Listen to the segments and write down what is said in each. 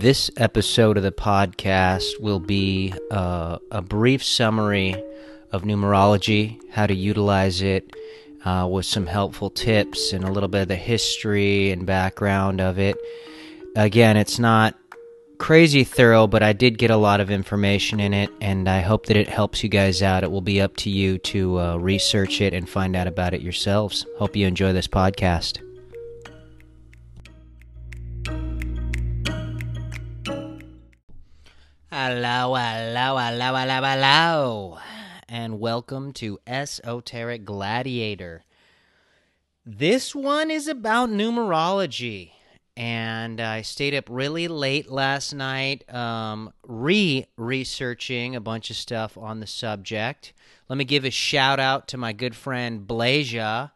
This episode of the podcast will be uh, a brief summary of numerology, how to utilize it, uh, with some helpful tips and a little bit of the history and background of it. Again, it's not crazy thorough, but I did get a lot of information in it, and I hope that it helps you guys out. It will be up to you to uh, research it and find out about it yourselves. Hope you enjoy this podcast. Hello, hello, hello, hello, hello, and welcome to Esoteric Gladiator. This one is about numerology and I stayed up really late last night, um, re researching a bunch of stuff on the subject. Let me give a shout out to my good friend Blasia.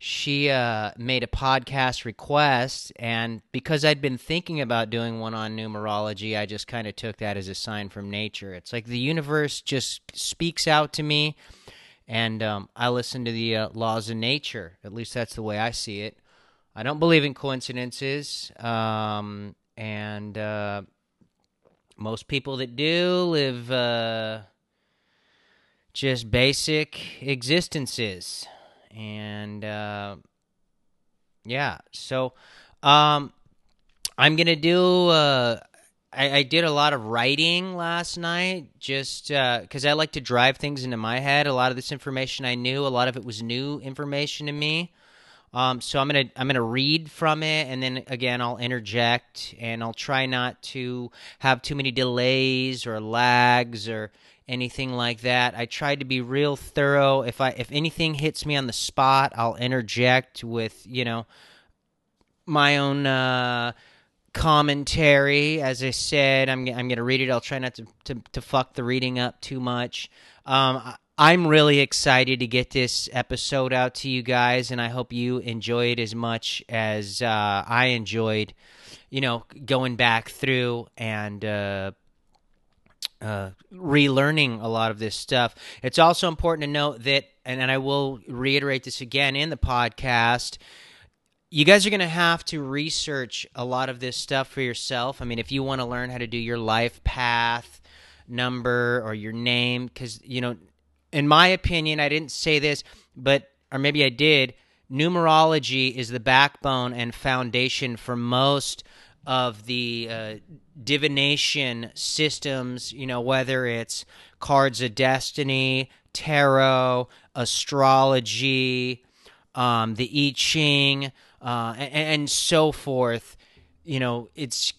She uh, made a podcast request, and because I'd been thinking about doing one on numerology, I just kind of took that as a sign from nature. It's like the universe just speaks out to me, and um, I listen to the uh, laws of nature. At least that's the way I see it. I don't believe in coincidences, um, and uh, most people that do live uh, just basic existences, and uh, yeah. So um, I'm gonna do. Uh, I, I, did a lot of writing last night, just because uh, I like to drive things into my head. A lot of this information I knew, a lot of it was new information to me. Um, so I'm gonna I'm gonna read from it, and then again I'll interject, and I'll try not to have too many delays or lags or anything like that. I tried to be real thorough. If I if anything hits me on the spot, I'll interject with you know my own uh, commentary. As I said, I'm I'm gonna read it. I'll try not to to, to fuck the reading up too much. Um, I'm really excited to get this episode out to you guys, and I hope you enjoy it as much as uh, I enjoyed, you know, going back through and uh, uh, relearning a lot of this stuff. It's also important to note that, and, and I will reiterate this again in the podcast. You guys are going to have to research a lot of this stuff for yourself. I mean, if you want to learn how to do your life path number or your name, because, you know, in my opinion, I didn't say this, but or maybe I did. Numerology is the backbone and foundation for most of the uh, divination systems. You know, whether it's cards of destiny, tarot, astrology, um, the I Ching, uh, and, and so forth. You know, it's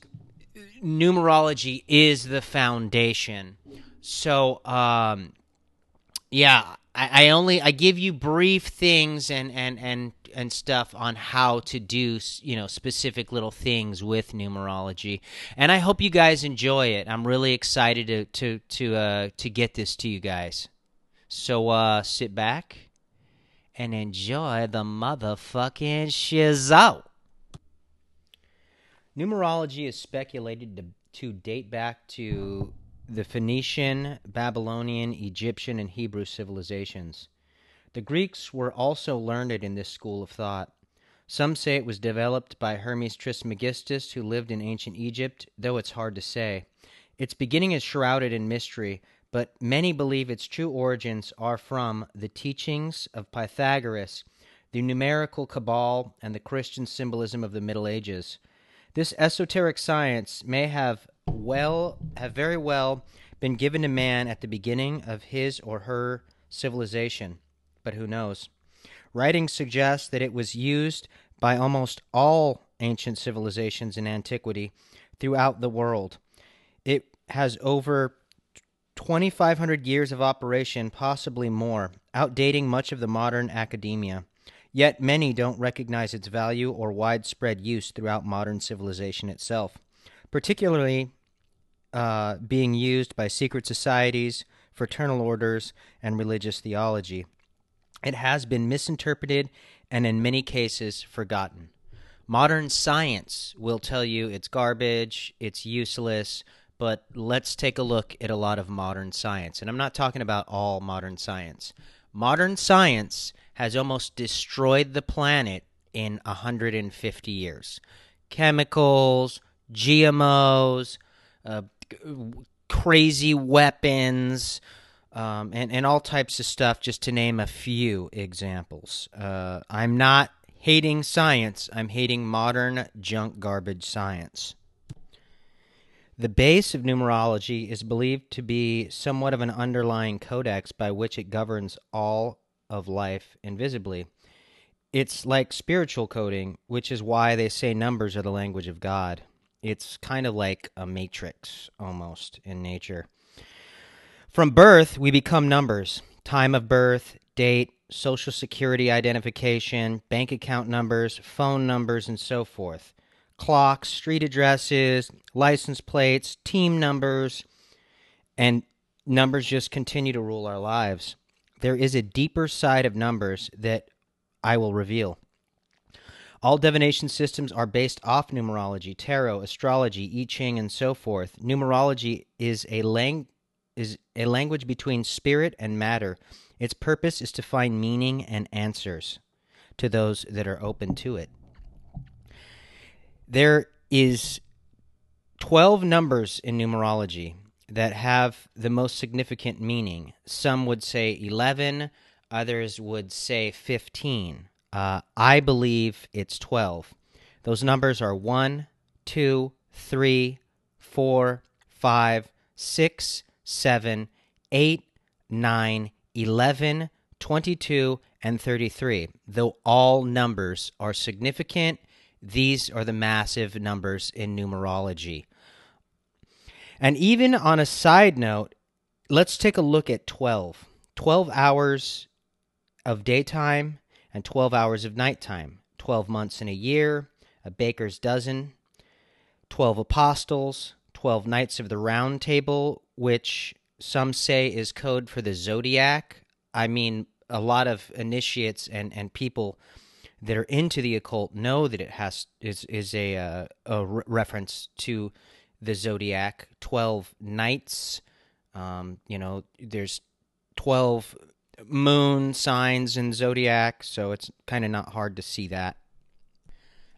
numerology is the foundation. So, um, yeah, I, I only I give you brief things and and and and stuff on how to do you know specific little things with numerology. And i hope you guys enjoy it. I'm really excited to to to uh to get this to you guys. So uh sit back and enjoy the motherfucking shizzle numerology is speculated to, to date back to the Phoenician, Babylonian, Egyptian, and Hebrew civilizations. The Greeks were also learned in this school of thought. Some say it was developed by Hermes Trismegistus, who lived in ancient Egypt, though it's hard to say. Its beginning is shrouded in mystery, but many believe its true origins are from the teachings of Pythagoras, the numerical cabal, and the Christian symbolism of the Middle Ages. This esoteric science may have well have very well been given to man at the beginning of his or her civilization, but who knows? Writings suggest that it was used by almost all ancient civilizations in antiquity throughout the world. It has over 2,500 years of operation, possibly more, outdating much of the modern academia. Yet many don't recognize its value or widespread use throughout modern civilization itself, particularly uh, being used by secret societies, fraternal orders, and religious theology. It has been misinterpreted and, in many cases, forgotten. Modern science will tell you it's garbage, it's useless, but let's take a look at a lot of modern science. And I'm not talking about all modern science. Modern science has almost destroyed the planet in 150 years. Chemicals, GMOs, uh, crazy weapons, um, and, and all types of stuff, just to name a few examples. Uh, I'm not hating science, I'm hating modern junk garbage science. The base of numerology is believed to be somewhat of an underlying codex by which it governs all of life invisibly. It's like spiritual coding, which is why they say numbers are the language of God. It's kind of like a matrix almost in nature. From birth, we become numbers time of birth, date, social security identification, bank account numbers, phone numbers, and so forth clocks, street addresses, license plates, team numbers, and numbers just continue to rule our lives. There is a deeper side of numbers that I will reveal. All divination systems are based off numerology, tarot, astrology, I Ching, and so forth. Numerology is a lang- is a language between spirit and matter. Its purpose is to find meaning and answers to those that are open to it there is 12 numbers in numerology that have the most significant meaning. Some would say 11, others would say 15. Uh, I believe it's 12. Those numbers are 1, 2, 3, 4, 5, 6, 7, 8, 9, 11, 22, and 33. Though all numbers are significant these are the massive numbers in numerology. And even on a side note, let's take a look at 12. 12 hours of daytime and 12 hours of nighttime. 12 months in a year, a baker's dozen, 12 apostles, 12 knights of the round table, which some say is code for the zodiac. I mean, a lot of initiates and, and people that are into the occult know that it has is is a uh, a re- reference to the zodiac 12 knights um, you know there's 12 moon signs and zodiac so it's kind of not hard to see that.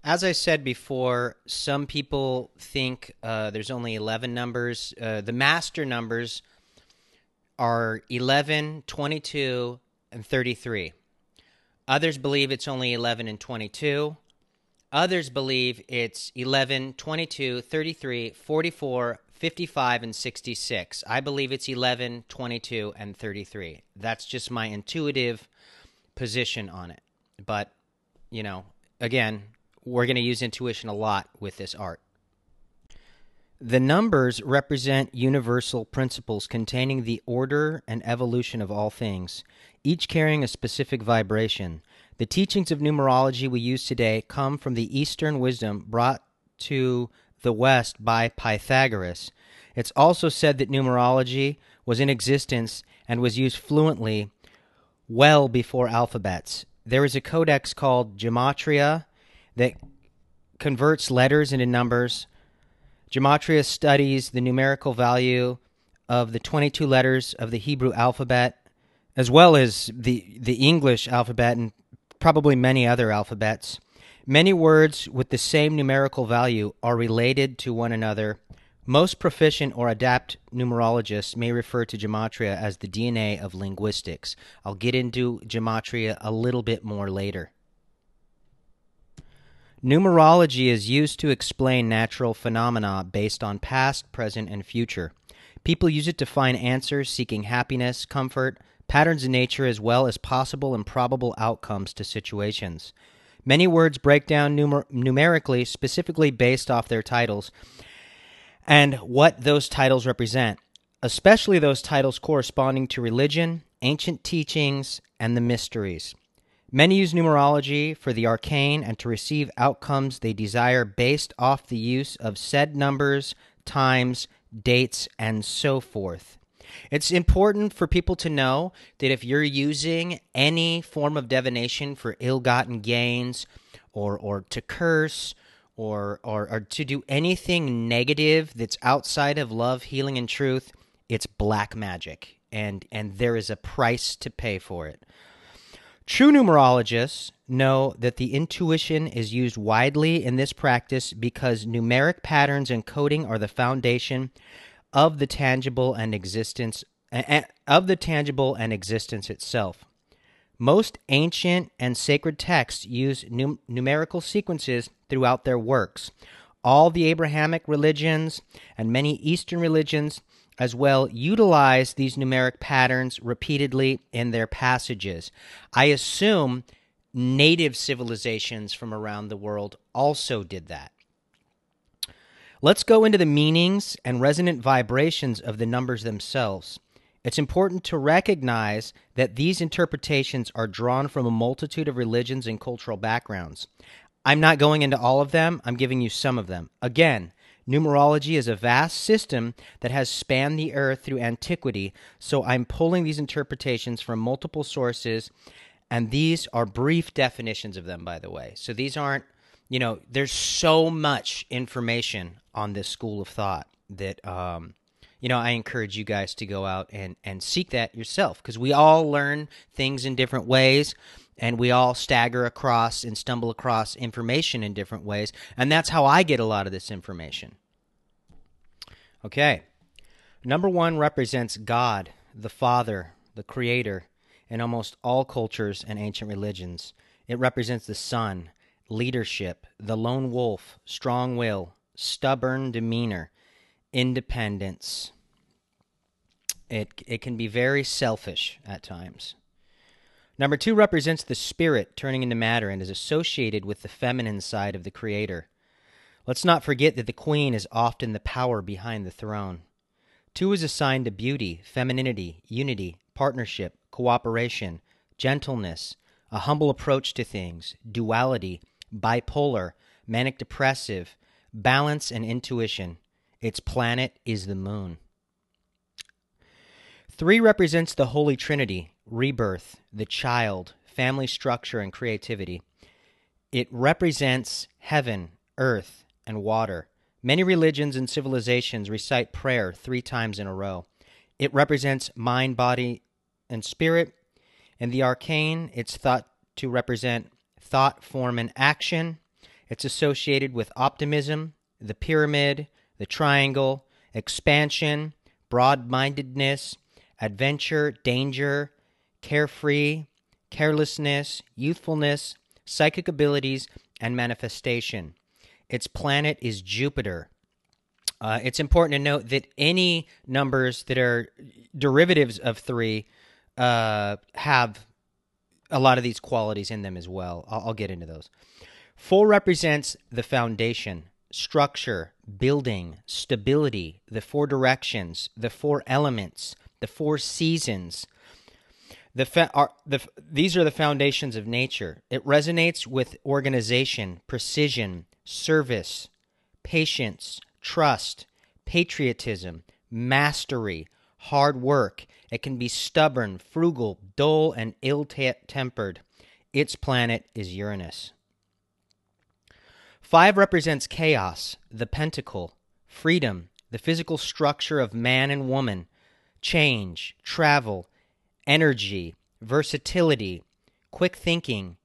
As i said before some people think uh, there's only 11 numbers. Uh, the master numbers are 11 22 and 33 Others believe it's only 11 and 22. Others believe it's 11, 22, 33, 44, 55, and 66. I believe it's 11, 22, and 33. That's just my intuitive position on it. But, you know, again, we're going to use intuition a lot with this art. The numbers represent universal principles containing the order and evolution of all things, each carrying a specific vibration. The teachings of numerology we use today come from the Eastern wisdom brought to the West by Pythagoras. It's also said that numerology was in existence and was used fluently well before alphabets. There is a codex called Gematria that converts letters into numbers Gematria studies the numerical value of the 22 letters of the Hebrew alphabet, as well as the, the English alphabet and probably many other alphabets. Many words with the same numerical value are related to one another. Most proficient or adept numerologists may refer to gematria as the DNA of linguistics. I'll get into gematria a little bit more later. Numerology is used to explain natural phenomena based on past, present, and future. People use it to find answers seeking happiness, comfort, patterns in nature, as well as possible and probable outcomes to situations. Many words break down numer- numerically, specifically based off their titles and what those titles represent, especially those titles corresponding to religion, ancient teachings, and the mysteries. Many use numerology for the arcane and to receive outcomes they desire based off the use of said numbers, times, dates, and so forth. It's important for people to know that if you're using any form of divination for ill gotten gains or, or to curse or, or, or to do anything negative that's outside of love, healing, and truth, it's black magic. And, and there is a price to pay for it. True numerologists know that the intuition is used widely in this practice because numeric patterns and coding are the foundation of the tangible and existence of the tangible and existence itself. Most ancient and sacred texts use num- numerical sequences throughout their works. All the Abrahamic religions and many Eastern religions as well utilize these numeric patterns repeatedly in their passages. I assume native civilizations from around the world also did that. Let's go into the meanings and resonant vibrations of the numbers themselves. It's important to recognize that these interpretations are drawn from a multitude of religions and cultural backgrounds. I'm not going into all of them, I'm giving you some of them. Again, numerology is a vast system that has spanned the earth through antiquity, so I'm pulling these interpretations from multiple sources, and these are brief definitions of them, by the way. So these aren't, you know, there's so much information on this school of thought that um, you know, I encourage you guys to go out and, and seek that yourself because we all learn things in different ways and we all stagger across and stumble across information in different ways. And that's how I get a lot of this information. Okay. Number one represents God, the Father, the Creator, in almost all cultures and ancient religions. It represents the Sun, leadership, the lone wolf, strong will, stubborn demeanor, independence. It, it can be very selfish at times. Number two represents the spirit turning into matter and is associated with the feminine side of the Creator. Let's not forget that the queen is often the power behind the throne. Two is assigned to beauty, femininity, unity, partnership, cooperation, gentleness, a humble approach to things, duality, bipolar, manic depressive, balance, and intuition. Its planet is the moon. Three represents the Holy Trinity, rebirth, the child, family structure, and creativity. It represents heaven, earth, and water. Many religions and civilizations recite prayer three times in a row. It represents mind, body, and spirit. In the arcane, it's thought to represent thought, form, and action. It's associated with optimism, the pyramid, the triangle, expansion, broad mindedness, adventure, danger, carefree, carelessness, youthfulness, psychic abilities, and manifestation. Its planet is Jupiter. Uh, it's important to note that any numbers that are derivatives of three uh, have a lot of these qualities in them as well. I'll, I'll get into those. Four represents the foundation, structure, building, stability, the four directions, the four elements, the four seasons. The, fa- are, the these are the foundations of nature. It resonates with organization, precision, service, patience, trust, patriotism, mastery, hard work. It can be stubborn, frugal, dull, and ill tempered. Its planet is Uranus. Five represents chaos, the pentacle, freedom, the physical structure of man and woman, change, travel, energy, versatility, quick thinking,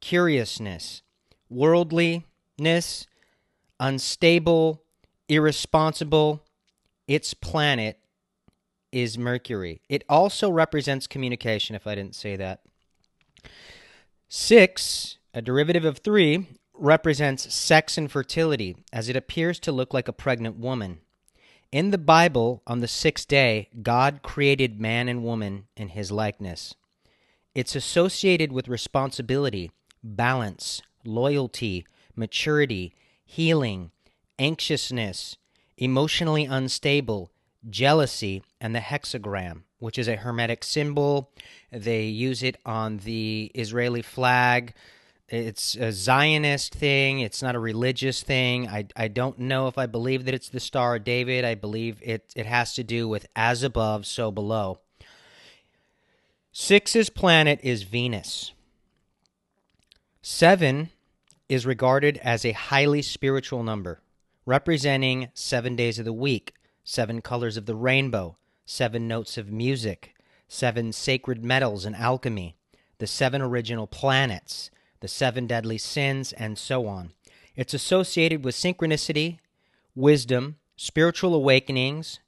curiousness, worldliness, unstable, irresponsible. Its planet is Mercury. It also represents communication, if I didn't say that. Six, a derivative of three, represents sex and fertility, as it appears to look like a pregnant woman. In the Bible, on the sixth day, God created man and woman in his likeness. It's associated with responsibility, balance, loyalty, maturity, healing, anxiousness, emotionally unstable, jealousy, and the hexagram, which is a Hermetic symbol. They use it on the Israeli flag it's a Zionist thing. It's not a religious thing. I, I don't know if I believe that it's the Star of David. I believe it, it has to do with as above, so below. Six's planet is Venus. Seven is regarded as a highly spiritual number, representing seven days of the week, seven colors of the rainbow, seven notes of music, seven sacred metals and alchemy, the seven original planets, the seven deadly sins, and so on. It's associated with synchronicity, wisdom, spiritual awakenings,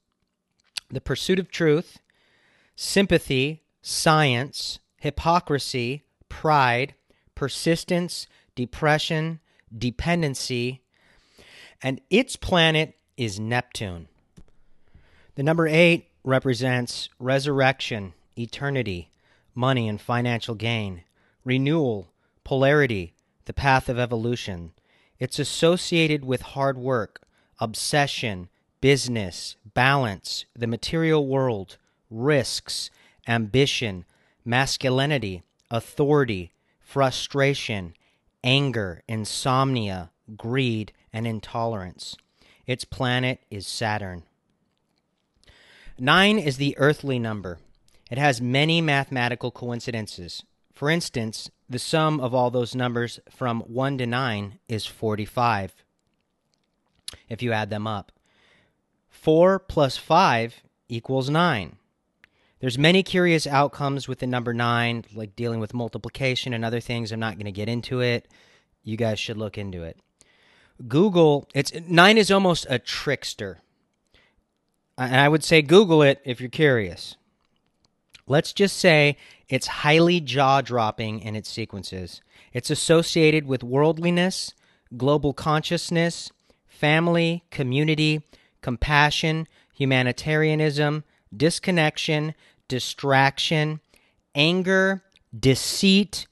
the pursuit of truth, sympathy, science, hypocrisy, pride, persistence, depression, dependency, and its planet is Neptune. The number eight represents resurrection, eternity, money and financial gain, renewal, polarity, the path of evolution. It's associated with hard work, obsession, business, balance, the material world, risks, ambition, masculinity, authority, frustration, anger, insomnia, greed, and intolerance. Its planet is Saturn. Nine is the earthly number. It has many mathematical coincidences. For instance, the sum of all those numbers from 1 to 9 is 45 if you add them up. 4 plus 5 equals 9. There's many curious outcomes with the number 9, like dealing with multiplication and other things. I'm not going to get into it. You guys should look into it. Google, it's 9 is almost a trickster. Uh, and I would say Google it if you're curious. Let's just say it's highly jaw dropping in its sequences. It's associated with worldliness, global consciousness, family, community, compassion, humanitarianism, disconnection, distraction, anger, deceit,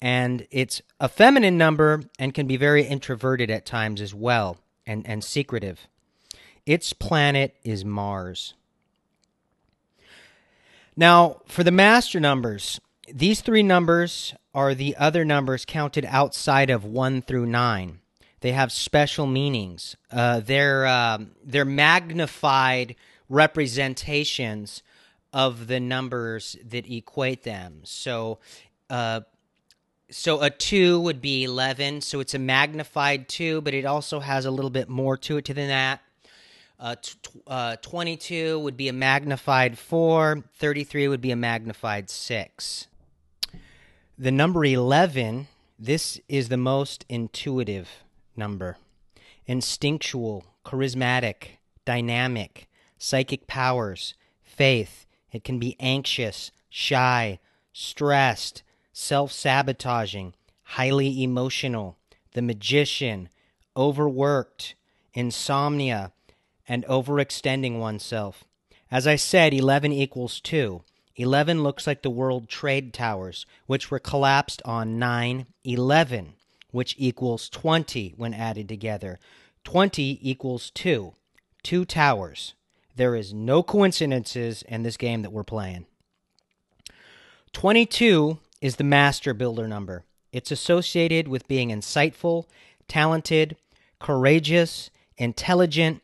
and it's a feminine number and can be very introverted at times as well and, and secretive. Its planet is Mars. Now, for the master numbers, these three numbers are the other numbers counted outside of 1 through 9. They have special meanings. Uh, they're um, they're magnified representations of the numbers that equate them. So, uh, so a two would be eleven. So it's a magnified two, but it also has a little bit more to it than that. Uh, t- uh, 22 would be a magnified 4. 33 would be a magnified 6. The number 11, this is the most intuitive number. Instinctual, charismatic, dynamic, psychic powers, faith. It can be anxious, shy, stressed, self sabotaging, highly emotional, the magician, overworked, insomnia, and overextending oneself. As I said, 11 equals 2. 11 looks like the World Trade Towers, which were collapsed on 9 11 which equals 20 when added together. 20 equals 2. Two towers. There is no coincidences in this game that we're playing. 22 is the master builder number. It's associated with being insightful, talented, courageous, intelligent,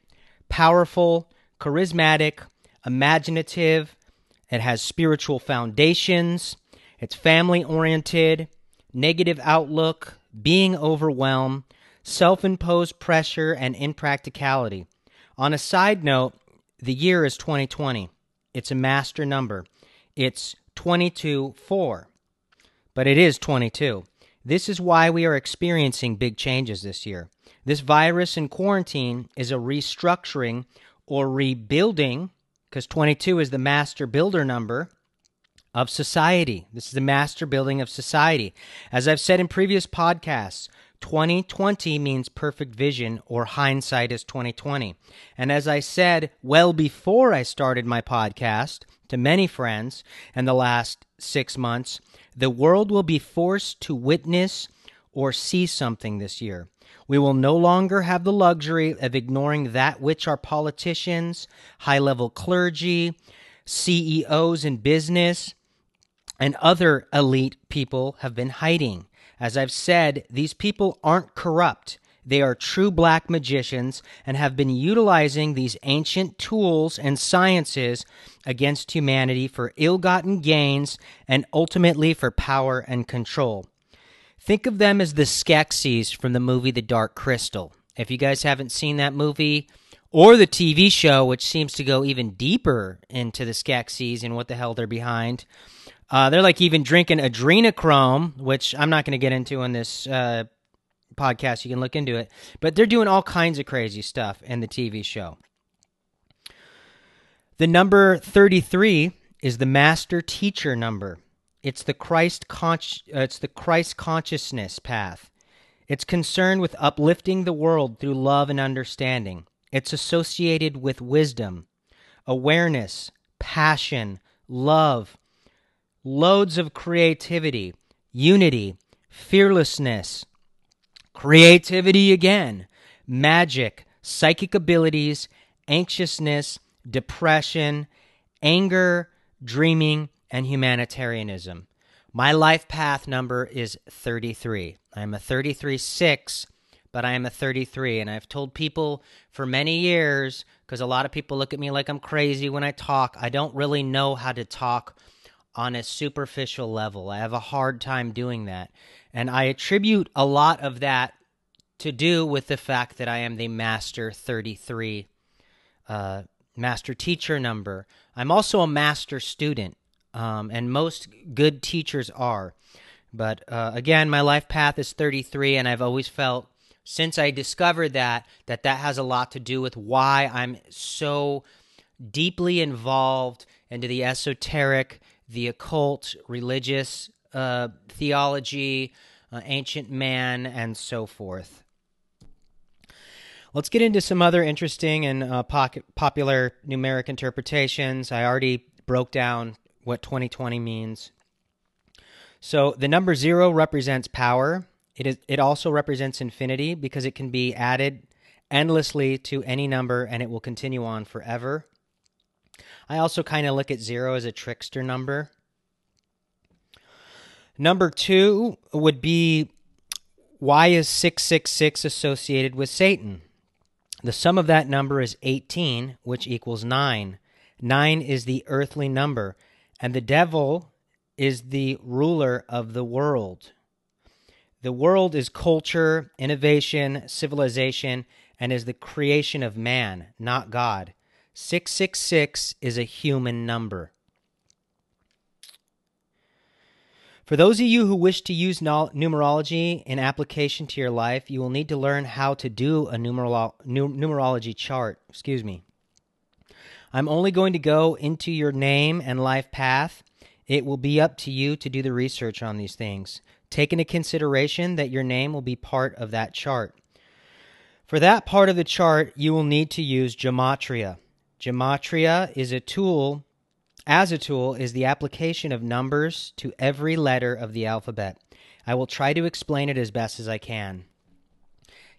powerful, charismatic, imaginative. It has spiritual foundations. It's family oriented, negative outlook, being overwhelmed, self imposed pressure, and impracticality. On a side note, the year is 2020. It's a master number. It's 22 4, but it is 22. This is why we are experiencing big changes this year. This virus in quarantine is a restructuring or rebuilding, because 22 is the master builder number of society. This is the master building of society. As I've said in previous podcasts, 2020 means perfect vision or hindsight is 2020. And as I said well before I started my podcast to many friends in the last 6 months, the world will be forced to witness or see something this year. We will no longer have the luxury of ignoring that which our politicians, high level clergy, CEOs in business, and other elite people have been hiding. As I've said, these people aren't corrupt. They are true black magicians and have been utilizing these ancient tools and sciences against humanity for ill gotten gains and ultimately for power and control. Think of them as the Skeksis from the movie The Dark Crystal. If you guys haven't seen that movie or the TV show, which seems to go even deeper into the Skeksis and what the hell they're behind, Uh, they're like even drinking adrenochrome, which I'm not going to get into in this uh, podcast. You can look into it. But they're doing all kinds of crazy stuff in the TV show. The number 33 is the master teacher number. It's the Christ con- uh, it's the Christ consciousness path. It's concerned with uplifting the world through love and understanding. It's associated with wisdom, awareness, passion, love, loads of creativity, unity, fearlessness, creativity again, magic, psychic abilities, anxiousness, depression, anger, dreaming, and humanitarianism. My life path number is 33. I'm a 33 6, but I am a 33. And I've told people for many years, because a lot of people look at me like I'm crazy when I talk, I don't really know how to talk on a superficial level. I have a hard time doing that. And I attribute a lot of that to do with the fact that I am the Master 33 uh, Master Teacher number. I'm also a Master Student, um, and most good teachers are. But uh, again, my life path is 33, and I've always felt since I discovered that that that has a lot to do with why I'm so deeply involved into the esoteric the occult, religious uh, theology, uh, ancient man, and so forth. Let's get into some other interesting and uh, popular numeric interpretations. I already broke down what 2020 means. So the number zero represents power. It is. It also represents infinity because it can be added endlessly to any number and it will continue on forever. I also kind of look at zero as a trickster number. Number two would be why is 666 associated with Satan? The sum of that number is 18, which equals 9. 9 is the earthly number, and the devil is the ruler of the world. The world is culture, innovation, civilization, and is the creation of man, not God. 666 is a human number. For those of you who wish to use numerology in application to your life, you will need to learn how to do a numerolo- numerology chart. Excuse me. I'm only going to go into your name and life path. It will be up to you to do the research on these things. Take into consideration that your name will be part of that chart. For that part of the chart, you will need to use gematria. Gematria is a tool, as a tool, is the application of numbers to every letter of the alphabet. I will try to explain it as best as I can.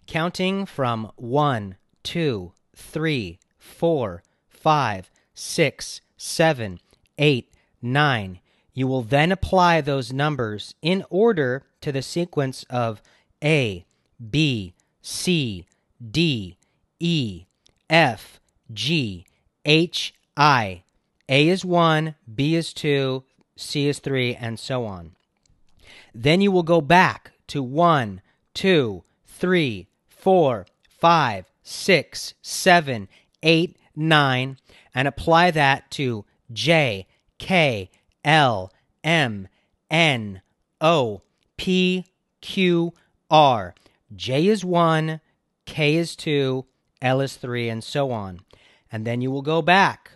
Counting from 1, 2, 3, 4, 5, 6, 7, 8, 9. You will then apply those numbers in order to the sequence of A, B, C, D, E, F, G, H I. A is 1, B is 2, C is 3, and so on. Then you will go back to 1, 2, 3, 4, 5, 6, 7, 8, 9, and apply that to J, K, L, M, N, O, P, Q, R. J is 1, K is 2, L is 3, and so on and then you will go back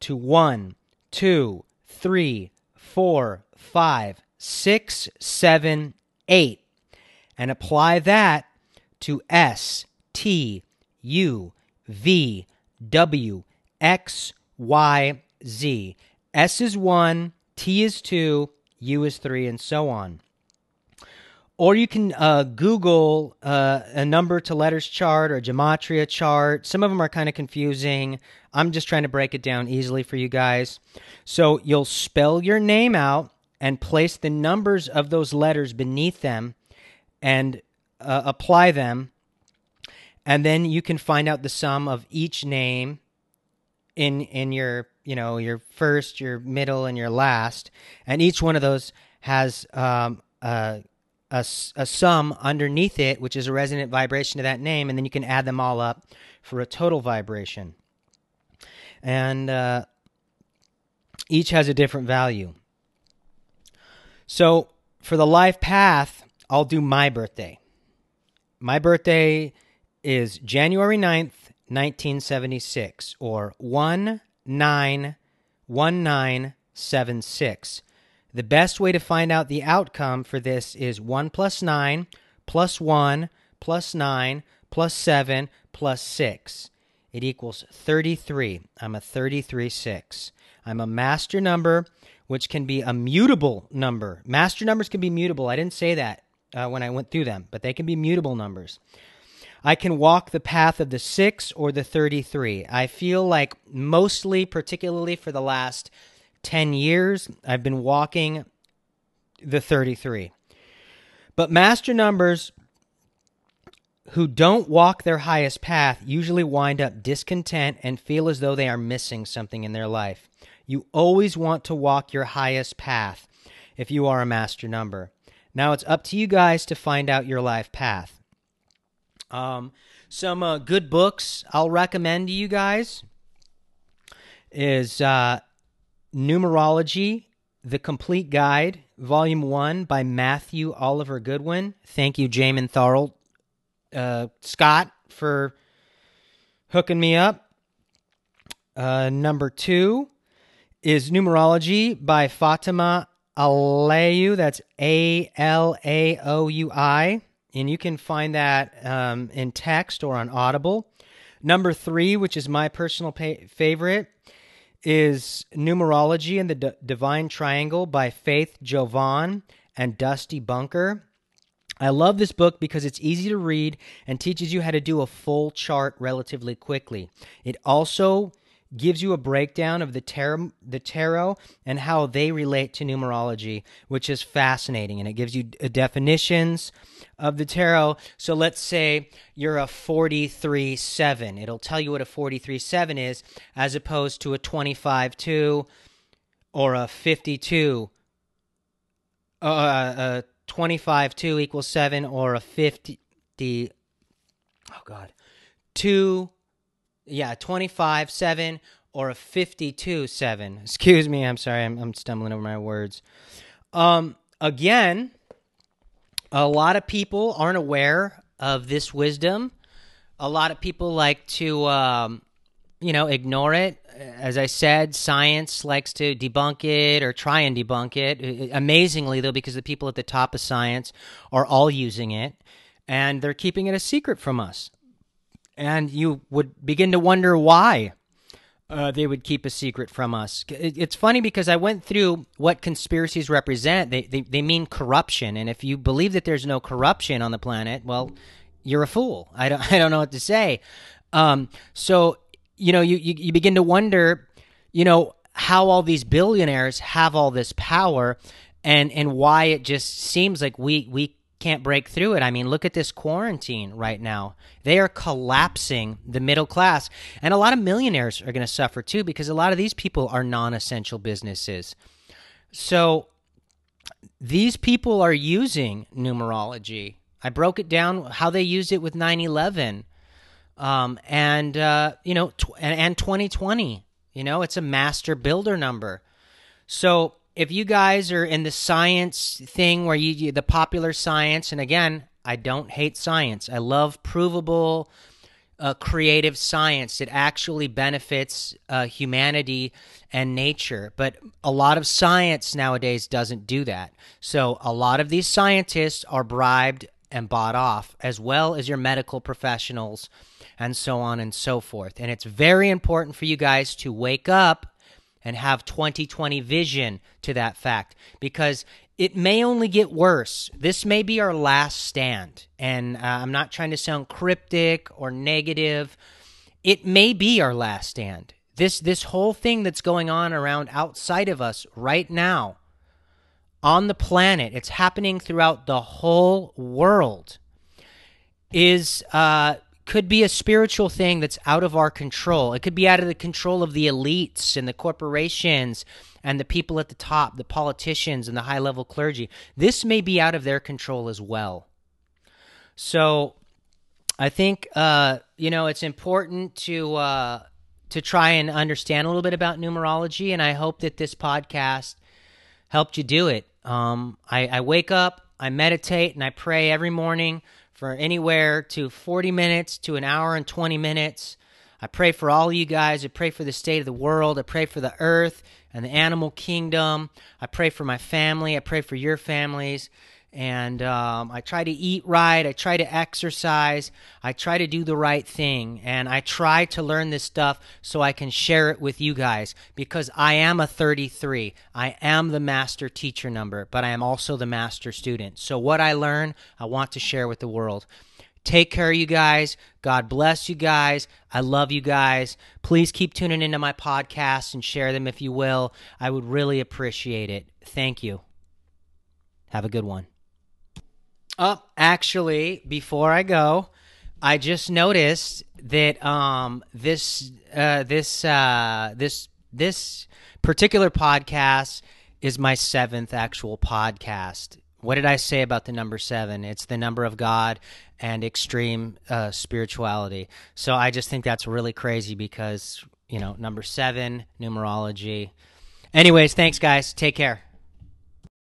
to one, two, three, four, five, six, seven, eight, and apply that to S, T, U, V, W, X, Y, Z. S is 1, T is 2, U is 3, and so on. Or you can uh, Google uh, a number to letters chart or gematria chart. Some of them are kind of confusing. I'm just trying to break it down easily for you guys. So you'll spell your name out and place the numbers of those letters beneath them and uh, apply them. And then you can find out the sum of each name in in your you know your first, your middle, and your last. And each one of those has um, a a, a sum underneath it, which is a resonant vibration to that name, and then you can add them all up for a total vibration. And uh, each has a different value. So for the life path, I'll do my birthday. My birthday is January 9th, 1976, or 191976. The best way to find out the outcome for this is 1 plus 9 plus 1 plus 9 plus 7 plus 6. It equals 33. I'm a 33 6. I'm a master number, which can be a mutable number. Master numbers can be mutable. I didn't say that uh, when I went through them, but they can be mutable numbers. I can walk the path of the 6 or the 33. I feel like mostly, particularly for the last 10 years, I've been walking the 33. But master numbers who don't walk their highest path usually wind up discontent and feel as though they are missing something in their life. You always want to walk your highest path if you are a master number. Now it's up to you guys to find out your life path. Um, some uh, good books I'll recommend to you guys is uh, Numerology, The Complete Guide, Volume 1 by Matthew Oliver Goodwin. Thank you, Jamin Thorold, uh, Scott, for hooking me up. Uh, number two is Numerology by Fatima Alaoui. That's A L A O U I. And you can find that um, in text or on Audible. Number three, which is my personal pa- favorite, is Numerology and the D- Divine Triangle by Faith Javane and Dusty Bunker. I love this book because it's easy to read and teaches you how to do a full chart relatively quickly. It also gives you a breakdown of the tarot, the tarot and how they relate to numerology, which is fascinating. And it gives you uh, definitions of the tarot. So let's say you're a 43 7. It'll tell you what a 43 7 is as opposed to a 25 2 or a 52. Uh, a 25 2 equals 7 or a 50. Oh, God. 2 yeah, 25 7 or a 52 7. Excuse me, I'm sorry, I'm, I'm stumbling over my words. Um, again, a lot of people aren't aware of this wisdom. A lot of people like to, um, you know, ignore it. As I said, science likes to debunk it or try and debunk it. Amazingly, though, because the people at the top of science are all using it and they're keeping it a secret from us and you would begin to wonder why uh, they would keep a secret from us. It's funny because I went through what conspiracies represent. They, they, they mean corruption. And if you believe that there's no corruption on the planet, well, you're a fool. I don't, I don't know what to say. Um, so, you know, you, you, you begin to wonder, you know, how all these billionaires have all this power and, and why it just seems like we, we can't break through it. I mean, look at this quarantine right now. They are collapsing the middle class. And a lot of millionaires are going to suffer too because a lot of these people are non essential businesses. So these people are using numerology. I broke it down how they used it with 9 11 um, and, uh, you know, tw- and, and 2020. You know, it's a master builder number. So if you guys are in the science thing where you the popular science, and again, I don't hate science. I love provable, uh, creative science that actually benefits uh, humanity and nature. But a lot of science nowadays doesn't do that. So a lot of these scientists are bribed and bought off, as well as your medical professionals and so on and so forth. And it's very important for you guys to wake up and have 2020 vision to that fact because it may only get worse. This may be our last stand. And uh, I'm not trying to sound cryptic or negative. It may be our last stand. This this whole thing that's going on around outside of us right now on the planet, it's happening throughout the whole world is uh could be a spiritual thing that's out of our control. It could be out of the control of the elites and the corporations and the people at the top, the politicians and the high level clergy. This may be out of their control as well. So I think uh, you know it's important to uh, to try and understand a little bit about numerology, and I hope that this podcast helped you do it. Um, I, I wake up, I meditate, and I pray every morning for anywhere to 40 minutes to an hour and 20 minutes. I pray for all you guys. I pray for the state of the world. I pray for the earth and the animal kingdom. I pray for my family. I pray for your families and um, I try to eat right. I try to exercise. I try to do the right thing. And I try to learn this stuff so I can share it with you guys because I am a 33. I am the master teacher number, but I am also the master student. So what I learn, I want to share with the world. Take care of you guys. God bless you guys. I love you guys. Please keep tuning into my podcasts and share them if you will. I would really appreciate it. Thank you. Have a good one. Oh, actually, before I go, I just noticed that um this uh this uh this this particular podcast is my seventh actual podcast. What did I say about the number seven? It's the number of God and extreme uh, spirituality. So I just think that's really crazy because you know number seven numerology. Anyways, thanks guys. Take care.